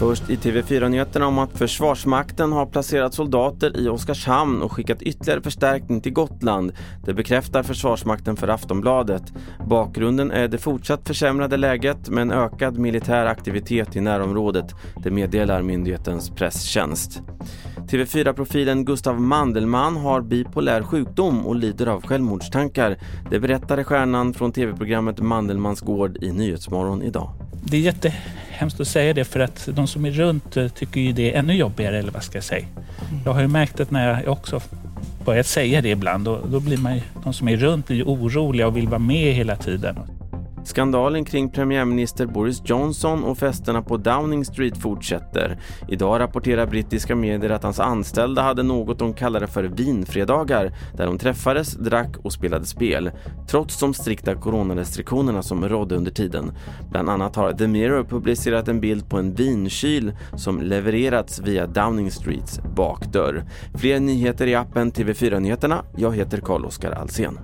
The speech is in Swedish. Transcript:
Först i TV4-nyheterna om att Försvarsmakten har placerat soldater i Oskarshamn och skickat ytterligare förstärkning till Gotland. Det bekräftar Försvarsmakten för Aftonbladet. Bakgrunden är det fortsatt försämrade läget med en ökad militär aktivitet i närområdet. Det meddelar myndighetens presstjänst. TV4-profilen Gustav Mandelmann har bipolär sjukdom och lider av självmordstankar. Det berättade stjärnan från tv-programmet Mandelmans gård i Nyhetsmorgon idag. Det är jättehemskt att säga det för att de som är runt eh, tycker ju det är ännu jobbigare eller vad ska jag säga. Jag har ju märkt att när jag också börjat säga det ibland då, då blir man ju, de som är runt blir oroliga och vill vara med hela tiden. Skandalen kring premiärminister Boris Johnson och festerna på Downing Street fortsätter. Idag rapporterar brittiska medier att hans anställda hade något de kallade för vinfredagar där de träffades, drack och spelade spel trots de strikta coronarestriktionerna som rådde under tiden. Bland annat har The Mirror publicerat en bild på en vinkyl som levererats via Downing Streets bakdörr. Fler nyheter i appen TV4 Nyheterna. Jag heter Carl-Oskar Alsen.